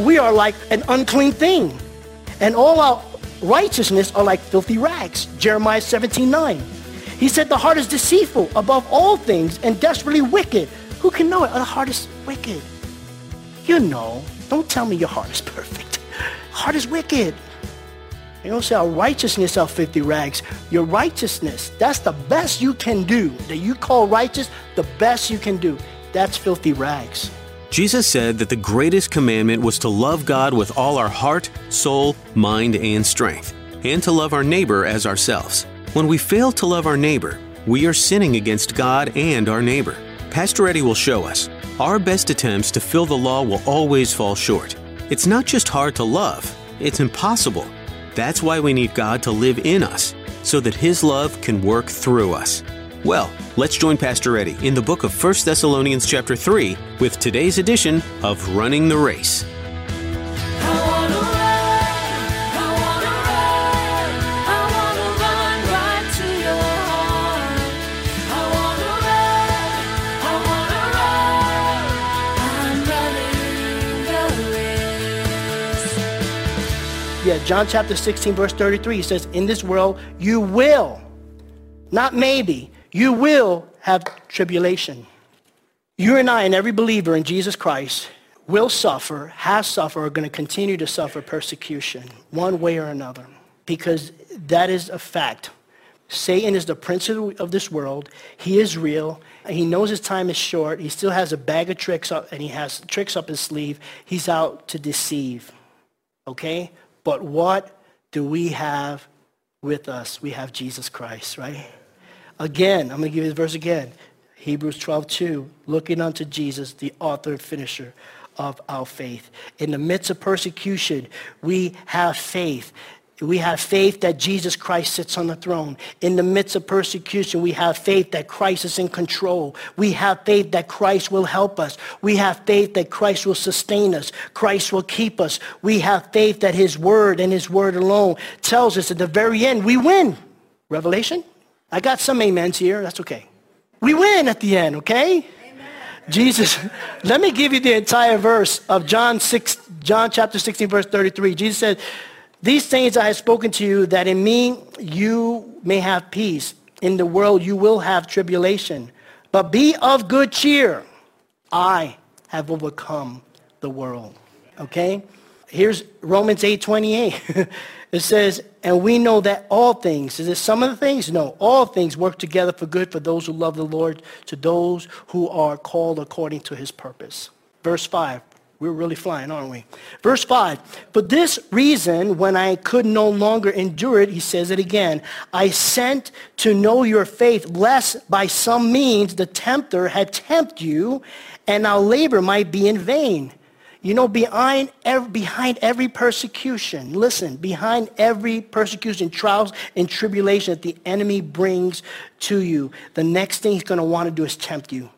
But we are like an unclean thing, and all our righteousness are like filthy rags. Jeremiah 17 9. He said, The heart is deceitful above all things and desperately wicked. Who can know it? Oh, the heart is wicked. You know. Don't tell me your heart is perfect. Heart is wicked. You don't say our righteousness are filthy rags. Your righteousness, that's the best you can do. That you call righteous, the best you can do. That's filthy rags. Jesus said that the greatest commandment was to love God with all our heart, soul, mind, and strength, and to love our neighbor as ourselves. When we fail to love our neighbor, we are sinning against God and our neighbor. Pastor Eddie will show us. Our best attempts to fill the law will always fall short. It's not just hard to love, it's impossible. That's why we need God to live in us, so that His love can work through us. Well, let's join Pastor Eddie in the book of 1 Thessalonians chapter 3 with today's edition of Running the Race. Yeah, John chapter 16, verse 33, he says, In this world you will, not maybe, you will have tribulation. You and I and every believer in Jesus Christ will suffer, has suffered, are going to continue to suffer persecution one way or another because that is a fact. Satan is the prince of this world. He is real. He knows his time is short. He still has a bag of tricks up, and he has tricks up his sleeve. He's out to deceive. Okay? But what do we have with us? We have Jesus Christ, right? Again, I'm going to give you the verse again. Hebrews 12, 2, looking unto Jesus, the author and finisher of our faith. In the midst of persecution, we have faith. We have faith that Jesus Christ sits on the throne. In the midst of persecution, we have faith that Christ is in control. We have faith that Christ will help us. We have faith that Christ will sustain us. Christ will keep us. We have faith that his word and his word alone tells us at the very end, we win. Revelation? I got some amens here. That's okay. We win at the end, okay? Amen. Jesus, let me give you the entire verse of John 6, John chapter 16, verse 33. Jesus said, these things I have spoken to you, that in me you may have peace. In the world you will have tribulation. But be of good cheer. I have overcome the world. Okay? Here's Romans 8 28. it says, And we know that all things, is it some of the things? No, all things work together for good for those who love the Lord, to those who are called according to his purpose. Verse 5. We're really flying, aren't we? Verse 5. For this reason, when I could no longer endure it, he says it again, I sent to know your faith, lest by some means the tempter had tempted you, and our labor might be in vain. You know, behind every, behind every persecution, listen, behind every persecution, trials, and tribulation that the enemy brings to you, the next thing he's going to want to do is tempt you.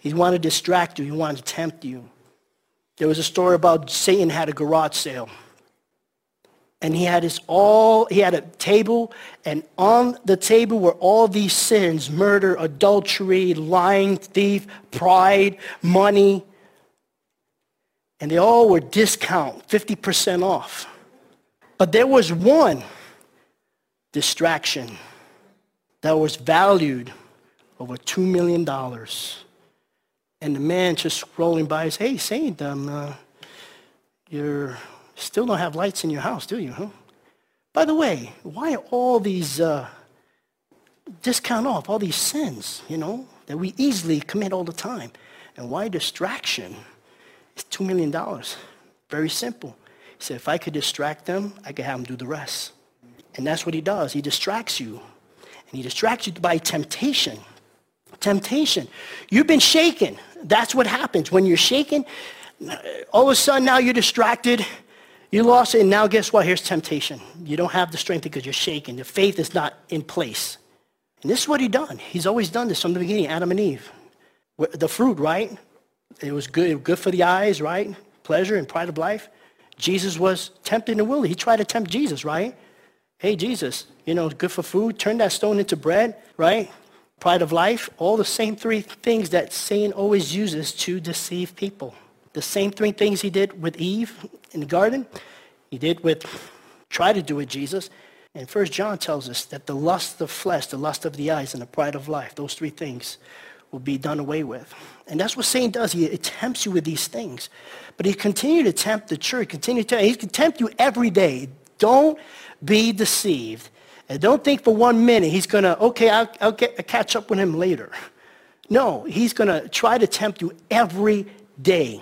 He want to distract you. He wants to tempt you. There was a story about Satan had a garage sale. And he had his all, he had a table, and on the table were all these sins, murder, adultery, lying, thief, pride, money. And they all were discount, 50% off. But there was one distraction that was valued over $2 million. And the man just rolling by says, hey, Saint, um, uh, you still don't have lights in your house, do you? Huh? By the way, why all these uh, discount off, all these sins, you know, that we easily commit all the time? And why distraction is $2 million? Very simple. He said, if I could distract them, I could have them do the rest. And that's what he does. He distracts you. And he distracts you by temptation. Temptation. You've been shaken. That's what happens. When you're shaken, All of a sudden now you're distracted. You lost it, and now guess what? Here's temptation. You don't have the strength because you're shaken. The faith is not in place. And this is what he done. He's always done this from the beginning, Adam and Eve. The fruit, right? It was good, good for the eyes, right? Pleasure and pride of life. Jesus was tempted and willing. He tried to tempt Jesus, right? Hey, Jesus, you know, good for food. Turn that stone into bread, right? Pride of life. All the same three things that Satan always uses to deceive people. The same three things he did with Eve in the garden, he did with, try to do with Jesus. And First John tells us that the lust of flesh, the lust of the eyes, and the pride of life, those three things will be done away with. And that's what Satan does. He tempts you with these things. But he continued to tempt the church, continue to he tempt you every day. Don't be deceived. And don't think for one minute he's going to, okay, I'll, I'll, get, I'll catch up with him later. No, he's going to try to tempt you every day.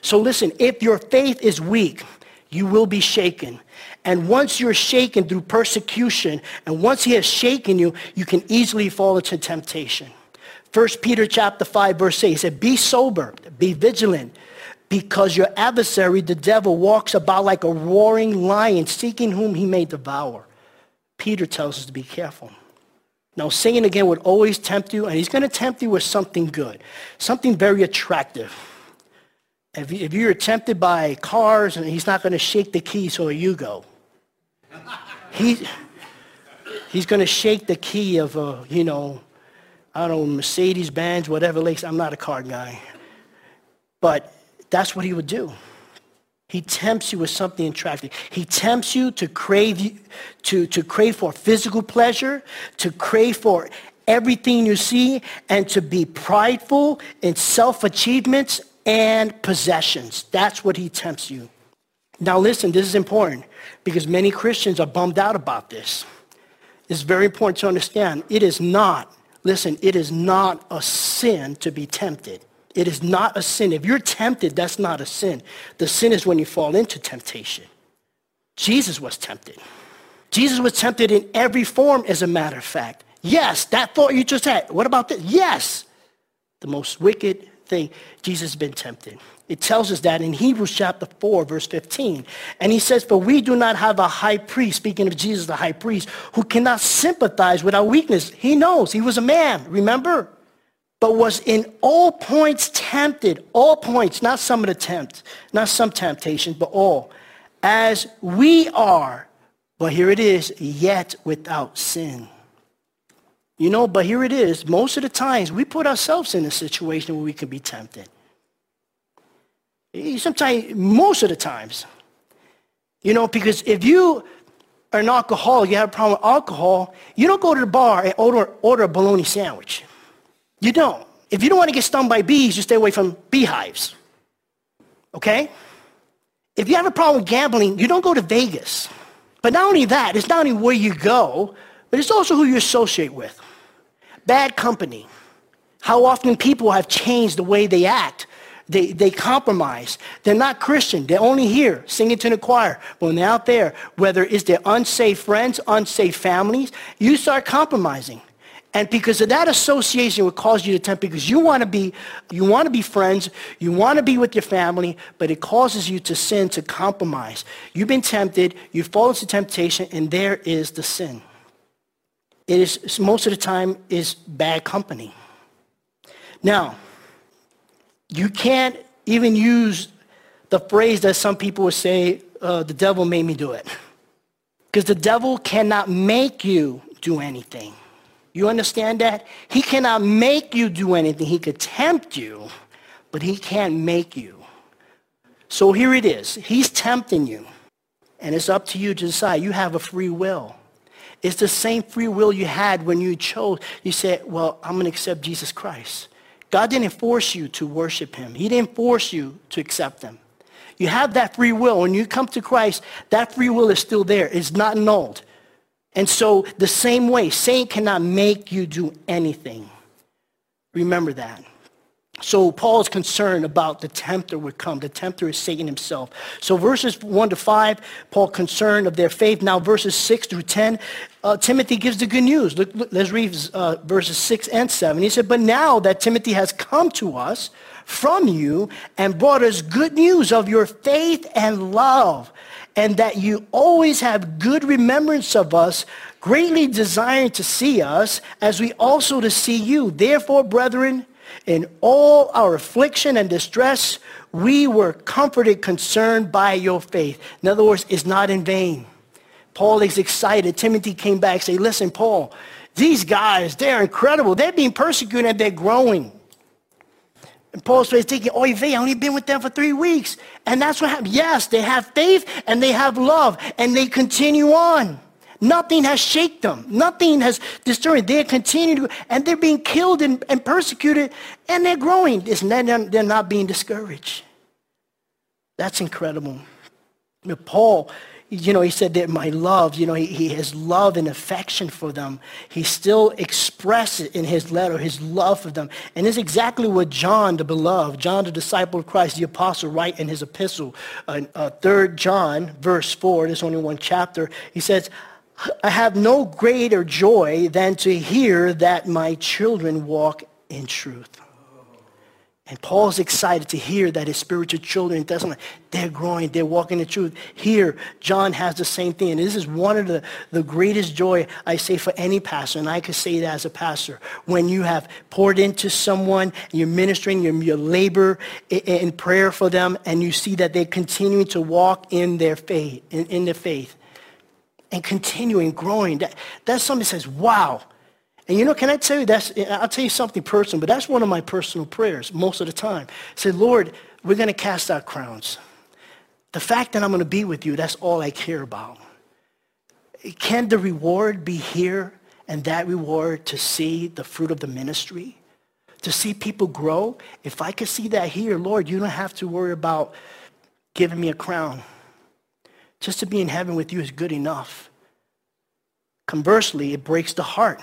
So listen, if your faith is weak, you will be shaken. And once you're shaken through persecution, and once he has shaken you, you can easily fall into temptation. 1 Peter chapter 5, verse 8, he said, Be sober, be vigilant, because your adversary, the devil, walks about like a roaring lion, seeking whom he may devour. Peter tells us to be careful. Now, Satan again would always tempt you, and he's going to tempt you with something good, something very attractive. If, you're tempted by cars, and he's not going to shake the key so you go. He, he's going to shake the key of a, you know, I don't know, Mercedes Benz, whatever. Lexus. I'm not a car guy. But that's what he would do. He tempts you with something attractive. He tempts you to crave, to, to crave for physical pleasure, to crave for everything you see, and to be prideful in self-achievements and possessions. That's what he tempts you. Now listen, this is important because many Christians are bummed out about this. It's very important to understand. It is not, listen, it is not a sin to be tempted. It is not a sin. If you're tempted, that's not a sin. The sin is when you fall into temptation. Jesus was tempted. Jesus was tempted in every form, as a matter of fact. Yes, that thought you just had. What about this? Yes. The most wicked thing, Jesus has been tempted. It tells us that in Hebrews chapter 4, verse 15. And he says, For we do not have a high priest, speaking of Jesus, the high priest, who cannot sympathize with our weakness. He knows. He was a man, remember? But was in all points tempted, all points, not some of the tempt, not some temptations, but all, as we are. But here it is, yet without sin. You know, but here it is. Most of the times we put ourselves in a situation where we can be tempted. Eh, sometimes, most of the times. You know, because if you are an alcoholic, you have a problem with alcohol, you don't go to the bar and order, order a bologna sandwich. You don't. If you don't want to get stung by bees, you stay away from beehives. Okay? If you have a problem with gambling, you don't go to Vegas. But not only that, it's not only where you go, but it's also who you associate with. Bad company. How often people have changed the way they act. They, they compromise. They're not Christian. They're only here singing to the choir. But when they're out there, whether it's their unsafe friends, unsafe families, you start compromising. And because of that association will cause you to tempt because you want to be you want to be friends, you want to be with your family, but it causes you to sin, to compromise. You've been tempted, you've fallen into temptation, and there is the sin. It is most of the time is bad company. Now, you can't even use the phrase that some people would say, uh, the devil made me do it. Because the devil cannot make you do anything. You understand that? He cannot make you do anything. He could tempt you, but he can't make you. So here it is. He's tempting you. And it's up to you to decide. You have a free will. It's the same free will you had when you chose. You said, well, I'm going to accept Jesus Christ. God didn't force you to worship him. He didn't force you to accept him. You have that free will. When you come to Christ, that free will is still there. It's not annulled. And so the same way, Satan cannot make you do anything. Remember that. So Paul's concerned about the tempter would come. The tempter is Satan himself. So verses 1 to 5, Paul concerned of their faith. Now verses 6 through 10, uh, Timothy gives the good news. Look, look, let's read uh, verses 6 and 7. He said, But now that Timothy has come to us from you and brought us good news of your faith and love, and that you always have good remembrance of us, greatly desiring to see us, as we also to see you. Therefore, brethren, in all our affliction and distress, we were comforted, concerned by your faith. In other words, it's not in vain. Paul is excited. Timothy came back said, listen, Paul, these guys, they're incredible. They're being persecuted and they're growing. And Paul's thinking, oh, they only been with them for three weeks. And that's what happened. Yes, they have faith and they have love and they continue on. Nothing has shaken them. Nothing has disturbed. Them. They continue to, and they're being killed and, and persecuted, and they're growing. It's not, they're not being discouraged. That's incredible. Paul, you know, he said that my love, you know, he, he has love and affection for them. He still expresses in his letter his love for them. And it's exactly what John, the beloved, John, the disciple of Christ, the apostle, write in his epistle. Uh, uh, 3 John, verse 4, there's only one chapter. He says, I have no greater joy than to hear that my children walk in truth. And Paul's excited to hear that his spiritual children in Thessalonica, they're growing, they're walking in truth. Here, John has the same thing. And this is one of the, the greatest joy I say for any pastor, and I could say that as a pastor. When you have poured into someone, you're ministering, your, your labor in, in prayer for them, and you see that they're continuing to walk in their faith, in, in their faith and continuing growing. That, that's that says, wow. And you know, can I tell you, that's, I'll tell you something personal, but that's one of my personal prayers most of the time. Say, Lord, we're going to cast our crowns. The fact that I'm going to be with you, that's all I care about. Can the reward be here and that reward to see the fruit of the ministry? To see people grow? If I could see that here, Lord, you don't have to worry about giving me a crown. Just to be in heaven with you is good enough. Conversely, it breaks the heart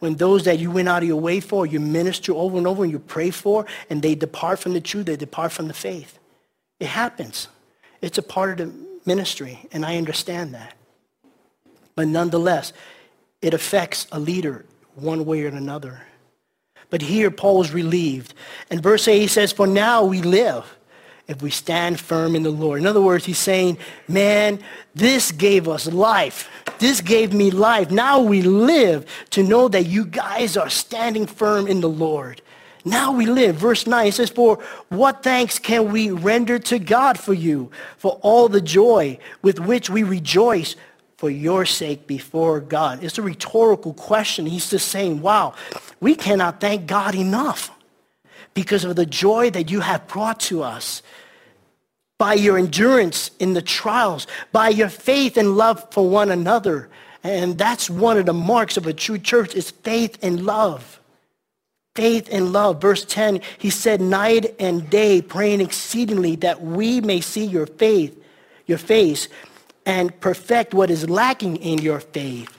when those that you went out of your way for, you minister over and over and you pray for, and they depart from the truth, they depart from the faith. It happens. It's a part of the ministry, and I understand that. But nonetheless, it affects a leader one way or another. But here, Paul is relieved. And verse 8, he says, For now we live if we stand firm in the Lord. In other words, he's saying, man, this gave us life. This gave me life. Now we live to know that you guys are standing firm in the Lord. Now we live. Verse 9 it says, For what thanks can we render to God for you, for all the joy with which we rejoice for your sake before God? It's a rhetorical question. He's just saying, wow, we cannot thank God enough because of the joy that you have brought to us by your endurance in the trials, by your faith and love for one another. And that's one of the marks of a true church is faith and love. Faith and love. Verse 10, he said, night and day praying exceedingly that we may see your faith, your face, and perfect what is lacking in your faith.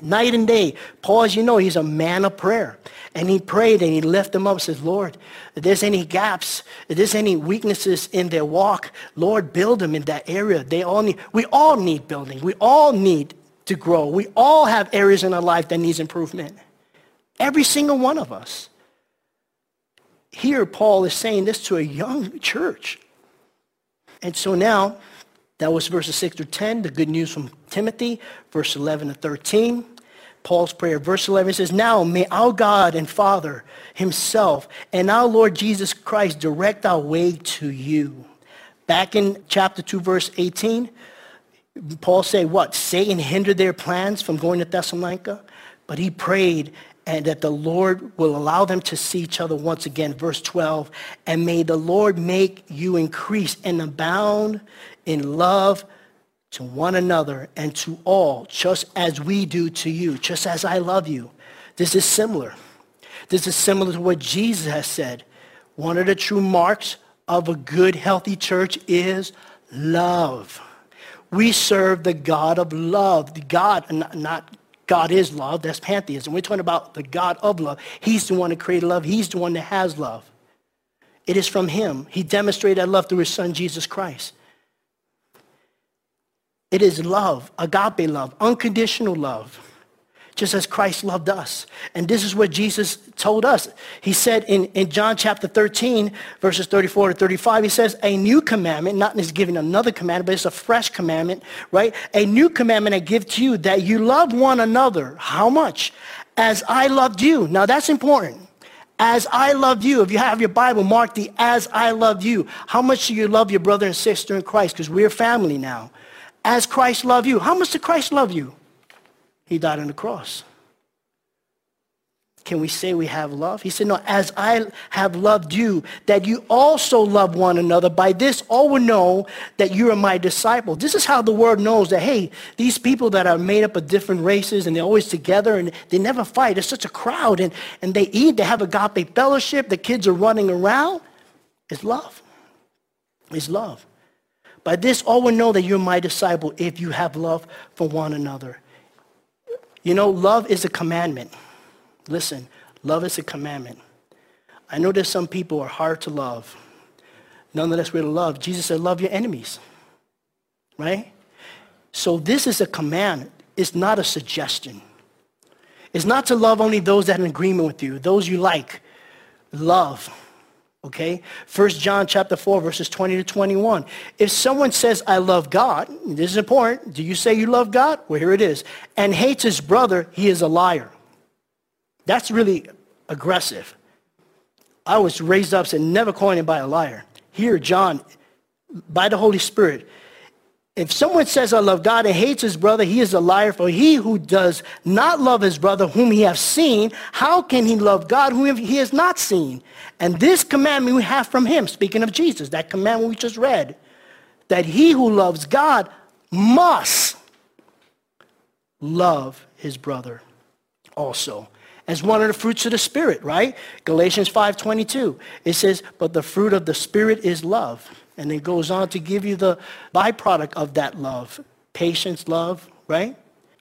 Night and day. Paul, as you know, he's a man of prayer. And he prayed and he lifted them up and says, Lord, if there's any gaps, if there's any weaknesses in their walk, Lord, build them in that area. They all need, we all need building. We all need to grow. We all have areas in our life that needs improvement. Every single one of us. Here, Paul is saying this to a young church. And so now, that was verses 6 through 10, the good news from Timothy, verse 11 to 13. Paul's prayer. Verse 11 says, Now may our God and Father himself and our Lord Jesus Christ direct our way to you. Back in chapter 2, verse 18, Paul said what? Satan hindered their plans from going to Thessalonica, but he prayed and that the Lord will allow them to see each other once again. Verse 12, and may the Lord make you increase and abound in love to one another and to all, just as we do to you, just as I love you. This is similar. This is similar to what Jesus has said. One of the true marks of a good, healthy church is love. We serve the God of love. The God, not God is love, that's pantheism. We're talking about the God of love. He's the one that created love. He's the one that has love. It is from him. He demonstrated that love through his son, Jesus Christ. It is love, agape love, unconditional love, just as Christ loved us. And this is what Jesus told us. He said in, in John chapter 13, verses 34 to 35, he says, a new commandment, not just giving another commandment, but it's a fresh commandment, right? A new commandment I give to you, that you love one another. How much? As I loved you. Now that's important. As I loved you. If you have your Bible, mark the as I loved you. How much do you love your brother and sister in Christ? Because we're family now as Christ loved you. How much did Christ love you? He died on the cross. Can we say we have love? He said, no, as I have loved you, that you also love one another. By this, all will know that you are my disciple. This is how the world knows that, hey, these people that are made up of different races and they're always together and they never fight. It's such a crowd and, and they eat, they have agape fellowship, the kids are running around. It's love. It's love. By this, all will know that you're my disciple if you have love for one another. You know, love is a commandment. Listen, love is a commandment. I know that some people are hard to love. Nonetheless, we're to love. Jesus said, love your enemies. Right? So this is a command. It's not a suggestion. It's not to love only those that are in agreement with you, those you like. Love. Okay? First John chapter 4, verses 20 to 21. If someone says, I love God, this is important. Do you say you love God? Well, here it is. And hates his brother, he is a liar. That's really aggressive. I was raised up saying, never call anybody a liar. Here, John, by the Holy Spirit, if someone says, I love God and hates his brother, he is a liar. For he who does not love his brother whom he has seen, how can he love God whom he has not seen? And this commandment we have from him, speaking of Jesus, that commandment we just read, that he who loves God must love his brother also as one of the fruits of the spirit right galatians 5.22 it says but the fruit of the spirit is love and it goes on to give you the byproduct of that love patience, love, right?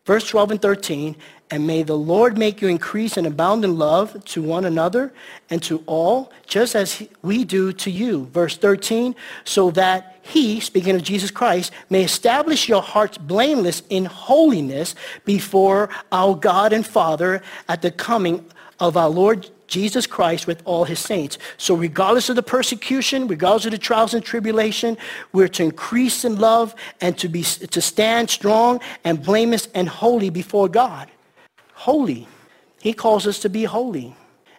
Verse 12 and 13, and may the Lord make you increase and abound in love to one another and to all, just as we do to you. Verse 13, so that he, speaking of Jesus Christ, may establish your hearts blameless in holiness before our God and Father at the coming of our Lord Jesus Christ with all his saints. So regardless of the persecution, regardless of the trials and tribulation, we're to increase in love and to, be, to stand strong and blameless and holy before God. Holy. He calls us to be holy.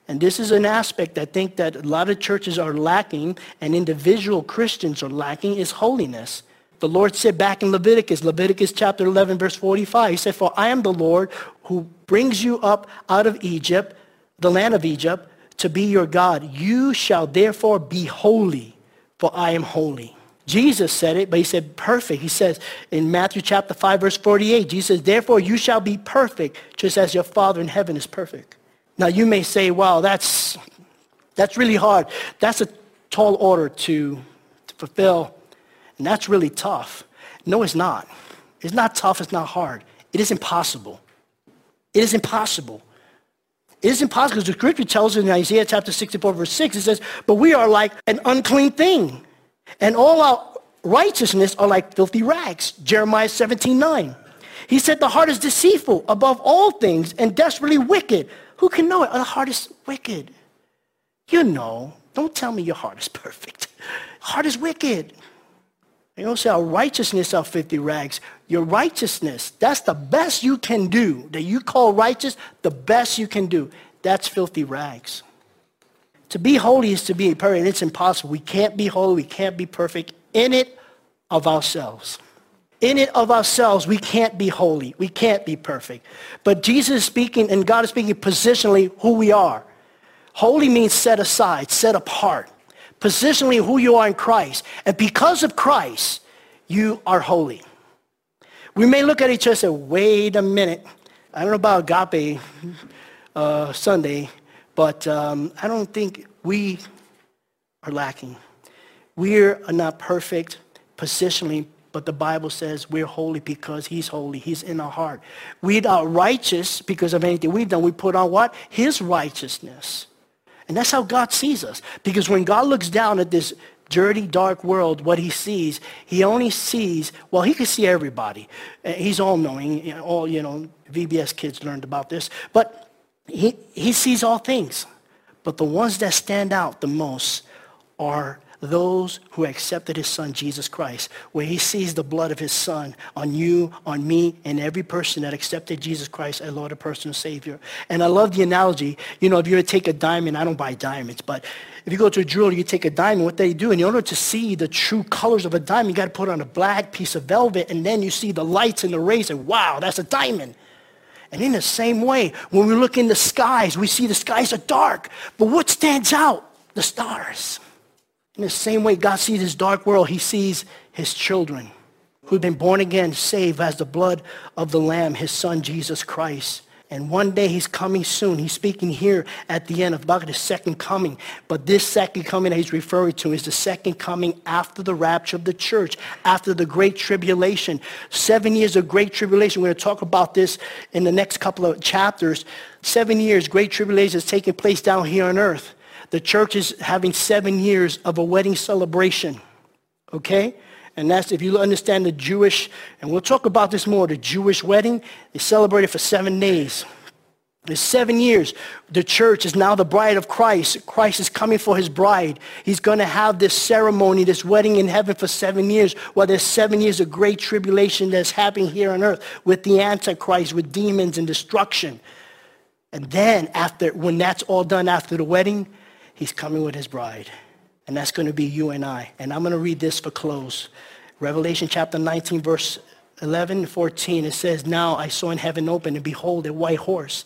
And this is an aspect I think that a lot of churches are lacking and individual Christians are lacking is holiness. The Lord said back in Leviticus, Leviticus chapter 11, verse 45, he said, For I am the Lord who brings you up out of Egypt the land of Egypt, to be your God. You shall therefore be holy, for I am holy. Jesus said it, but he said perfect. He says in Matthew chapter 5, verse 48, Jesus says, therefore you shall be perfect, just as your Father in heaven is perfect. Now you may say, wow, that's, that's really hard. That's a tall order to, to fulfill, and that's really tough. No, it's not. It's not tough, it's not hard. It is impossible. It is impossible. It is impossible because the scripture tells us in Isaiah chapter 64, verse 6, it says, But we are like an unclean thing, and all our righteousness are like filthy rags. Jeremiah 17, 9. He said, The heart is deceitful above all things and desperately wicked. Who can know it? The heart is wicked. You know. Don't tell me your heart is perfect. Heart is wicked. You don't say our righteousness are 50 rags. Your righteousness, that's the best you can do. That you call righteous, the best you can do. That's filthy rags. To be holy is to be perfect. It's impossible. We can't be holy. We can't be perfect in it of ourselves. In it of ourselves, we can't be holy. We can't be perfect. But Jesus is speaking and God is speaking positionally who we are. Holy means set aside, set apart positionally who you are in Christ. And because of Christ, you are holy. We may look at each other and say, wait a minute. I don't know about Agape uh, Sunday, but um, I don't think we are lacking. We are not perfect positionally, but the Bible says we're holy because he's holy. He's in our heart. We are righteous because of anything we've done. We put on what? His righteousness. And that's how God sees us. Because when God looks down at this dirty, dark world, what he sees, he only sees, well, he can see everybody. Uh, he's all knowing. All, you know, VBS kids learned about this. But he, he sees all things. But the ones that stand out the most are those who accepted his son, Jesus Christ, where he sees the blood of his son on you, on me, and every person that accepted Jesus Christ as Lord and personal Savior. And I love the analogy. You know, if you take a diamond, I don't buy diamonds, but if you go to a jeweler, you take a diamond, what they do, in order to see the true colors of a diamond, you got to put on a black piece of velvet, and then you see the lights and the rays, and wow, that's a diamond. And in the same way, when we look in the skies, we see the skies are dark. But what stands out? The stars. In the same way God sees his dark world, he sees his children who've been born again, saved as the blood of the Lamb, his son Jesus Christ. And one day he's coming soon. He's speaking here at the end about the second coming. But this second coming that he's referring to is the second coming after the rapture of the church, after the great tribulation. Seven years of great tribulation. We're going to talk about this in the next couple of chapters. Seven years, great tribulation is taking place down here on earth. The church is having seven years of a wedding celebration. Okay? And that's if you understand the Jewish, and we'll talk about this more, the Jewish wedding, they celebrate it for seven days. In seven years, the church is now the bride of Christ. Christ is coming for his bride. He's going to have this ceremony, this wedding in heaven for seven years, while there's seven years of great tribulation that's happening here on earth with the Antichrist, with demons and destruction. And then after, when that's all done after the wedding, He's coming with his bride. And that's going to be you and I. And I'm going to read this for close. Revelation chapter 19, verse 11 and 14. It says, Now I saw in heaven open, and behold, a white horse.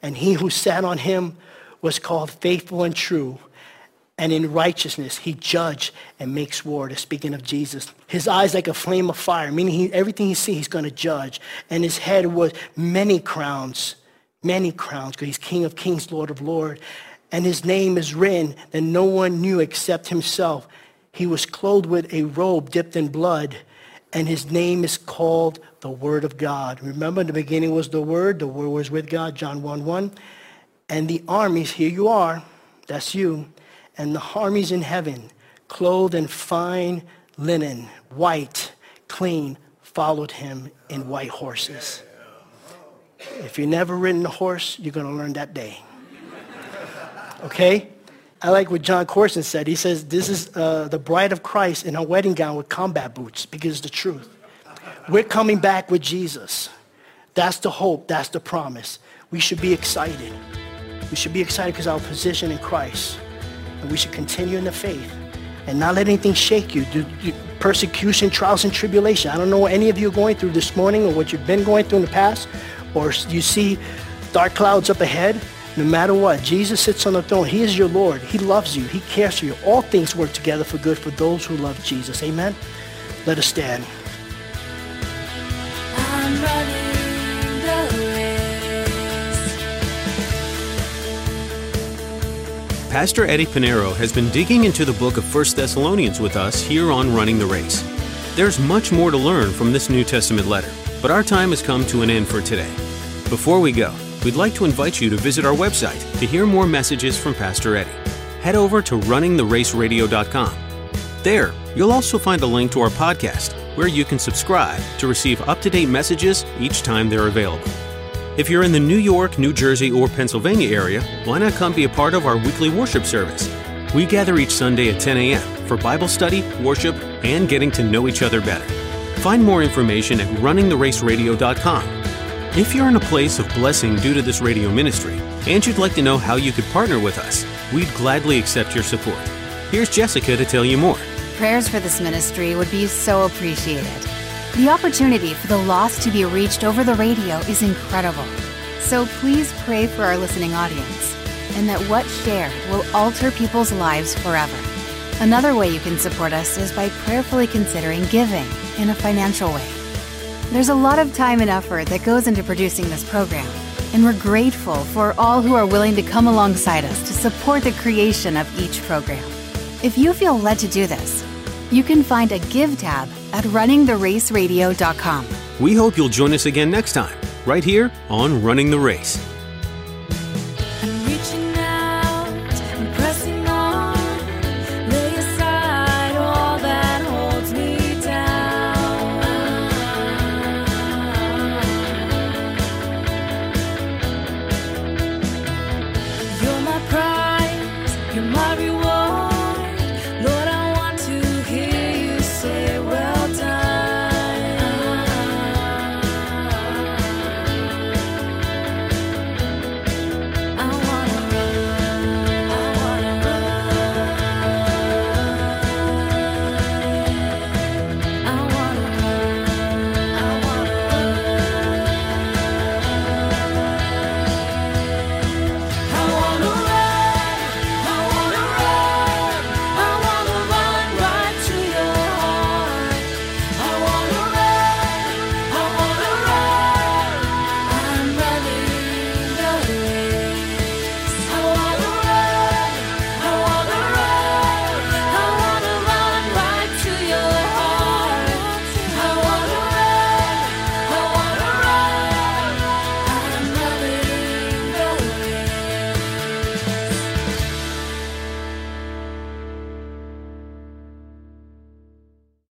And he who sat on him was called faithful and true. And in righteousness he judged and makes war. They're speaking of Jesus. His eyes like a flame of fire, meaning he, everything he sees, he's going to judge. And his head was many crowns, many crowns, because he's King of kings, Lord of lords and his name is written that no one knew except himself. He was clothed with a robe dipped in blood, and his name is called the Word of God. Remember, in the beginning was the Word, the Word was with God, John 1 1. And the armies, here you are, that's you, and the armies in heaven, clothed in fine linen, white, clean, followed him in white horses. If you've never ridden a horse, you're going to learn that day okay? I like what Jon Courson said. He says, this is uh, the bride of Christ in her wedding gown with combat boots because the truth. We're coming back with Jesus. That's the hope. That's the promise. We should be excited. We should be excited because our position in Christ. And we should continue in the faith and not let anything shake you. Do, do, persecution, trials, and tribulation. I don't know what any of you are going through this morning or what you've been going through in the past, or you see dark clouds up ahead. No matter what, Jesus sits on the throne. He is your Lord. He loves you. He cares for you. All things work together for good for those who love Jesus. Amen. Let us stand. Pastor Eddie Pinero has been digging into the book of 1 Thessalonians with us here on Running the Race. There's much more to learn from this New Testament letter, but our time has come to an end for today. Before we go, we'd like to invite you to visit our website to hear more messages from Pastor Eddie. Head over to runningtheraceradio.com. There, you'll also find a link to our podcast where you can subscribe to receive up to date messages each time they're available. If you're in the New York, New Jersey, or Pennsylvania area, why not come be a part of our weekly worship service? We gather each Sunday at 10 a.m. for Bible study, worship, and getting to know each other better. Find more information at runningtheraceradio.com if you're in a place of blessing due to this radio ministry, and you'd like to know how you could partner with us, we'd gladly accept your support. Here's Jessica to tell you more. Prayers for this ministry would be so appreciated. The opportunity for the lost to be reached over the radio is incredible. So please pray for our listening audience and that what shared will alter people's lives forever. Another way you can support us is by prayerfully considering giving in a financial way. There's a lot of time and effort that goes into producing this program, and we're grateful for all who are willing to come alongside us to support the creation of each program. If you feel led to do this, you can find a Give tab at runningtheraceradio.com. We hope you'll join us again next time, right here on Running the Race.